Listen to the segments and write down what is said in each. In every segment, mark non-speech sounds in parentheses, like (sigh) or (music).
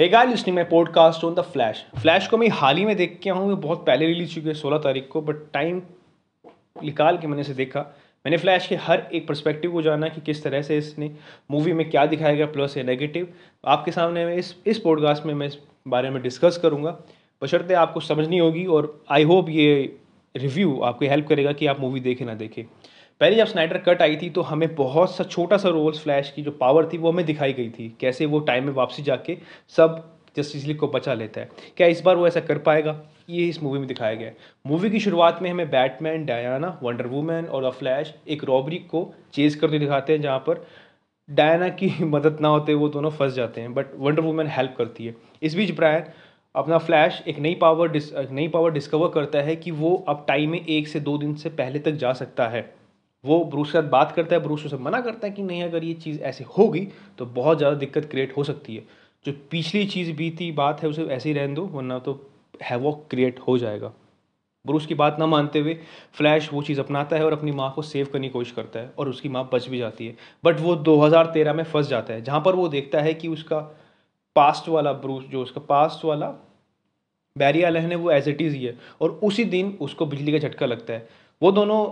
Hey guys listening my podcast on the Flash Flash को मैं हाल ही में देख के हूँ बहुत पहले रिलीज़ चुकी है सोलह तारीख को बट टाइम निकाल के मैंने इसे देखा। मैंने फ्लैश के हर एक पर्सपेक्टिव को जाना कि किस तरह से इसने मूवी में क्या दिखाया गया प्लस या नेगेटिव आपके सामने मैं इस इस पॉडकास्ट में मैं इस बारे में डिस्कस करूँगा। बशर्ते आपको समझनी होगी और आई होप ये रिव्यू आपको हेल्प करेगा कि आप मूवी देखें ना देखें। पहले जब स्नाइडर कट आई थी तो हमें बहुत सा छोटा सा रोल्स फ्लैश की जो पावर थी, वो हमें दिखाई गई थी, कैसे वो टाइम में वापसी जाके सब जस्टिस लीग को बचा लेता है। क्या इस बार वो ऐसा कर पाएगा? ये इस मूवी में दिखाया गया है। मूवी की शुरुआत में हमें बैटमैन डायना वंडर वूमैन और द फ्लैश एक रॉबरी को चेज करते दिखाते हैं, जहाँ पर डायना की (laughs) मदद ना होते वो दोनों फंस जाते हैं बट वंडर वूमैन हेल्प करती है। इस बीच ब्रायन अपना फ्लैश एक नई पावर डिस नई पावर डिस्कवर करता है कि वो अब टाइम में एक से दो दिन से पहले तक जा सकता है। वो ब्रूस के साथ बात करता है, ब्रूस उसे मना करता है कि नहीं, अगर ये चीज़ ऐसे होगी तो बहुत ज़्यादा दिक्कत क्रिएट हो सकती है। जो पिछली चीज़ बीती बात है, उसे ऐसे ही रहने दो, वरना तो वो क्रिएट हो जाएगा। ब्रूस की बात ना मानते हुए फ्लैश वो चीज़ अपनाता है और अपनी माँ को सेव करने की कोशिश करता है और उसकी माँ बच भी जाती है। बट वो 2013 में फंस जाता है, जहाँ पर वो देखता है कि उसका पास्ट वाला ब्रूस, जो उसका पास्ट वाला बैरी है, वो एज इट इज़ ही है और उसी दिन उसको बिजली का झटका लगता है। वो दोनों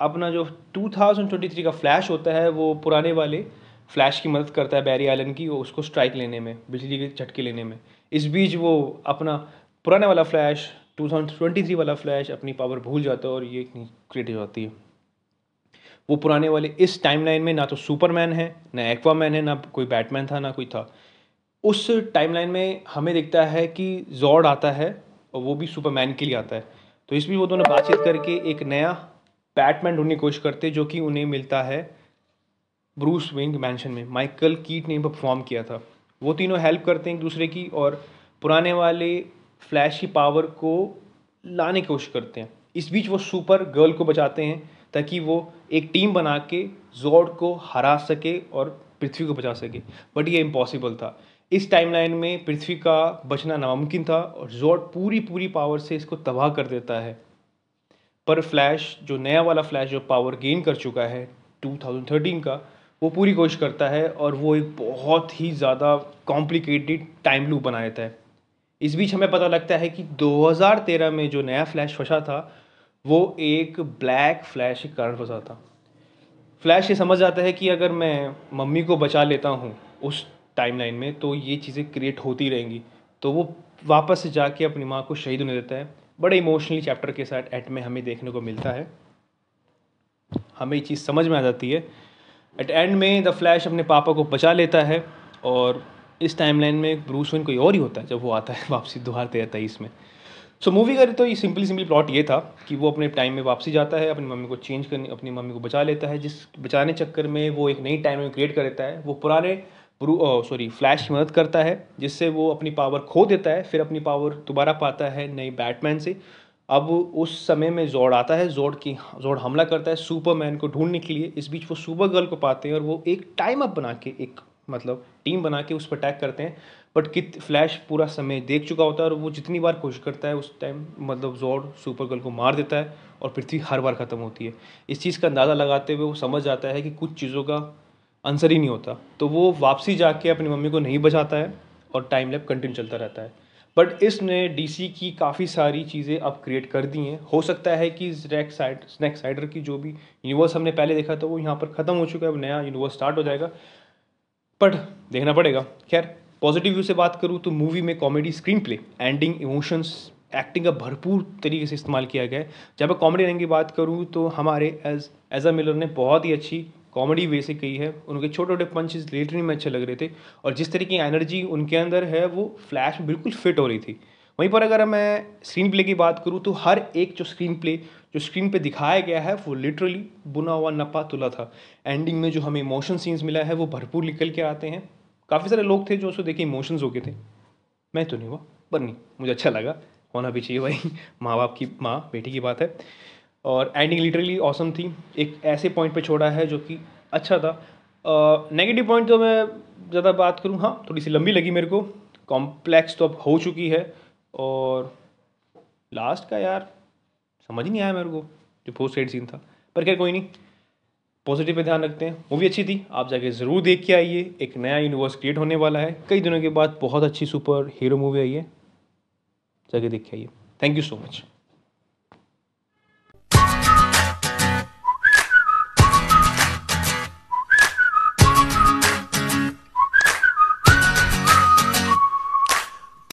अपना जो 2023 का फ्लैश होता है, वो पुराने वाले फ्लैश की मदद करता है बैरी आइलैंड की उसको स्ट्राइक लेने में, बिजली के झटके लेने में। इस बीच वो अपना पुराने वाला फ्लैश 2023 वाला फ्लैश अपनी पावर भूल जाता है और ये क्रिएट हो जाती है। वो पुराने वाले इस टाइमलाइन में ना तो सुपरमैन है, ना एक्वामैन है, ना कोई बैटमैन था, ना कोई था। उस टाइमलाइन में हमें दिखता है कि जॉर्ड आता है और वो भी सुपरमैन के लिए आता है। तो इस बीच वो दोनों बातचीत करके एक नया बैटमैन ढूँढने की कोशिश करते जो कि उन्हें मिलता है ब्रूस विंग मैंशन में। माइकल कीट ने परफॉर्म किया था। वो तीनों हेल्प करते हैं एक दूसरे की और पुराने वाले फ्लैश की पावर को लाने की कोशिश करते हैं। इस बीच वो सुपर गर्ल को बचाते हैं, ताकि वो एक टीम बना के जोड को हरा सके और पृथ्वी को बचा सके। बट ये इम्पॉसिबल था। इस टाइमलाइन में पृथ्वी का बचना नामुमकिन था और जोड पूरी पूरी पावर से इसको तबाह कर देता है। पर फ्लैश जो नया वाला फ्लैश जो पावर गेन कर चुका है 2013 का, वो पूरी कोशिश करता है और वो एक बहुत ही ज़्यादा कॉम्प्लिकेटेड टाइम लूप बना देता है। इस बीच हमें पता लगता है कि 2013 में जो नया फ्लैश फंसा था, वो एक ब्लैक फ्लैश के कारण फंसा था। फ्लैश ये समझ जाता है कि अगर मैं मम्मी को बचा लेता हूँ उस टाइमलाइन में तो ये चीज़ें क्रिएट होती रहेंगी। तो वो वापस से जाके अपनी माँ को शहीद होने देता है। बड़े इमोशनली चैप्टर के साथ एट में हमें देखने को मिलता है। हमें ये चीज़ समझ में आ जाती है। एट एंड में द फ्लैश अपने पापा को बचा लेता है और इस टाइमलाइन में ब्रूस वेन कोई और ही होता है जब वो आता है (laughs) वापसी दो हज़ार तेरह तेईस में। सो मूवी करे तो ये सिंपली सिंपली प्लॉट ये था कि वो अपने टाइम में वापसी जाता है, अपनी मम्मी को चेंज करने, अपनी मम्मी को बचा लेता है, जिस बचाने चक्कर में वो एक नई टाइम क्रिएट कर देता है, वो पुराने सॉरी फ्लैश की मदद करता है, जिससे वो अपनी पावर खो देता है, फिर अपनी पावर दोबारा पाता है नई बैटमैन से। अब उस समय में जोड़ आता है जोड़ की जोड़ हमला करता है सुपरमैन को ढूँढने के लिए। इस बीच वो सुपर गर्ल को पाते हैं और वो एक टाइम अप बना के, एक मतलब टीम बना के उस पर अटैक करते हैं। बट कित फ्लैश पूरा समय देख चुका होता है और वो जितनी बार कोशिश करता है, उस टाइम मतलब जोड़ सुपर गर्ल को मार देता है और पृथ्वी हर बार ख़त्म होती है। इस चीज़ का अंदाज़ा लगाते हुए वो समझ जाता है कि कुछ चीज़ों का आंसर ही नहीं होता। तो वो वापसी जाके अपनी मम्मी को नहीं बचाता है और टाइम लैप कंटिन्यू चलता रहता है। बट इसने डीसी की काफ़ी सारी चीज़ें अब क्रिएट कर दी हैं। हो सकता है कि स्नैक साइड स्नैक साइडर की जो भी यूनिवर्स हमने पहले देखा था, वो यहाँ पर ख़त्म हो चुका है, अब नया यूनिवर्स स्टार्ट हो जाएगा। बट देखना पड़ेगा। खैर पॉजिटिव व्यू से बात करूँ तो मूवी में comedy screenplay ending emotions acting का भरपूर तरीके से इस्तेमाल किया गया है। जब मैं कॉमेडी रंग की बात करूँ तो हमारे एज एज अ मिलर ने बहुत ही अच्छी कॉमेडी वे से कही है। उनके छोटे छोटे पंचेस लिटरली में अच्छे लग रहे थे। और जिस तरीके की एनर्जी उनके अंदर है, वो फ्लैश बिल्कुल फिट हो रही थी। वहीं पर अगर मैं स्क्रीन प्ले की बात करूँ तो हर एक जो स्क्रीन प्ले जो स्क्रीन पे दिखाया गया है, वो लिटरली बुना हुआ, नपा, तुला था। एंडिंग में जो हमें इमोशन सीन्स मिला है, वो भरपूर निकल के आते हैं। काफ़ी सारे लोग थे जो उसको देखे इमोशंस हो गए थे। मैं तो नहीं हुआ, पर नहीं, मुझे अच्छा लगा। होना भी चाहिए भाई। माँ बाप की, माँ, बेटी की बात है। और एंडिंग लिटरली ऑसम थी। एक ऐसे पॉइंट पे छोड़ा है जो कि अच्छा था। नेगेटिव पॉइंट तो मैं ज़्यादा बात करूँ हाँ थोड़ी सी लंबी लगी मेरे को। कॉम्प्लेक्स तो अब हो चुकी है। और लास्ट का यार, समझ ही नहीं आया मेरे को जो पोस्ट साइड सीन था। पर क्या कोई नहीं पॉजिटिव पे ध्यान रखते हैं। मूवी अच्छी थी, आप जाके ज़रूर देख के आइए। एक नया यूनिवर्स क्रिएट होने वाला है। कई दिनों के बाद बहुत अच्छी सुपर हीरो मूवी आई है। जाके देख के आइए। Thank you so much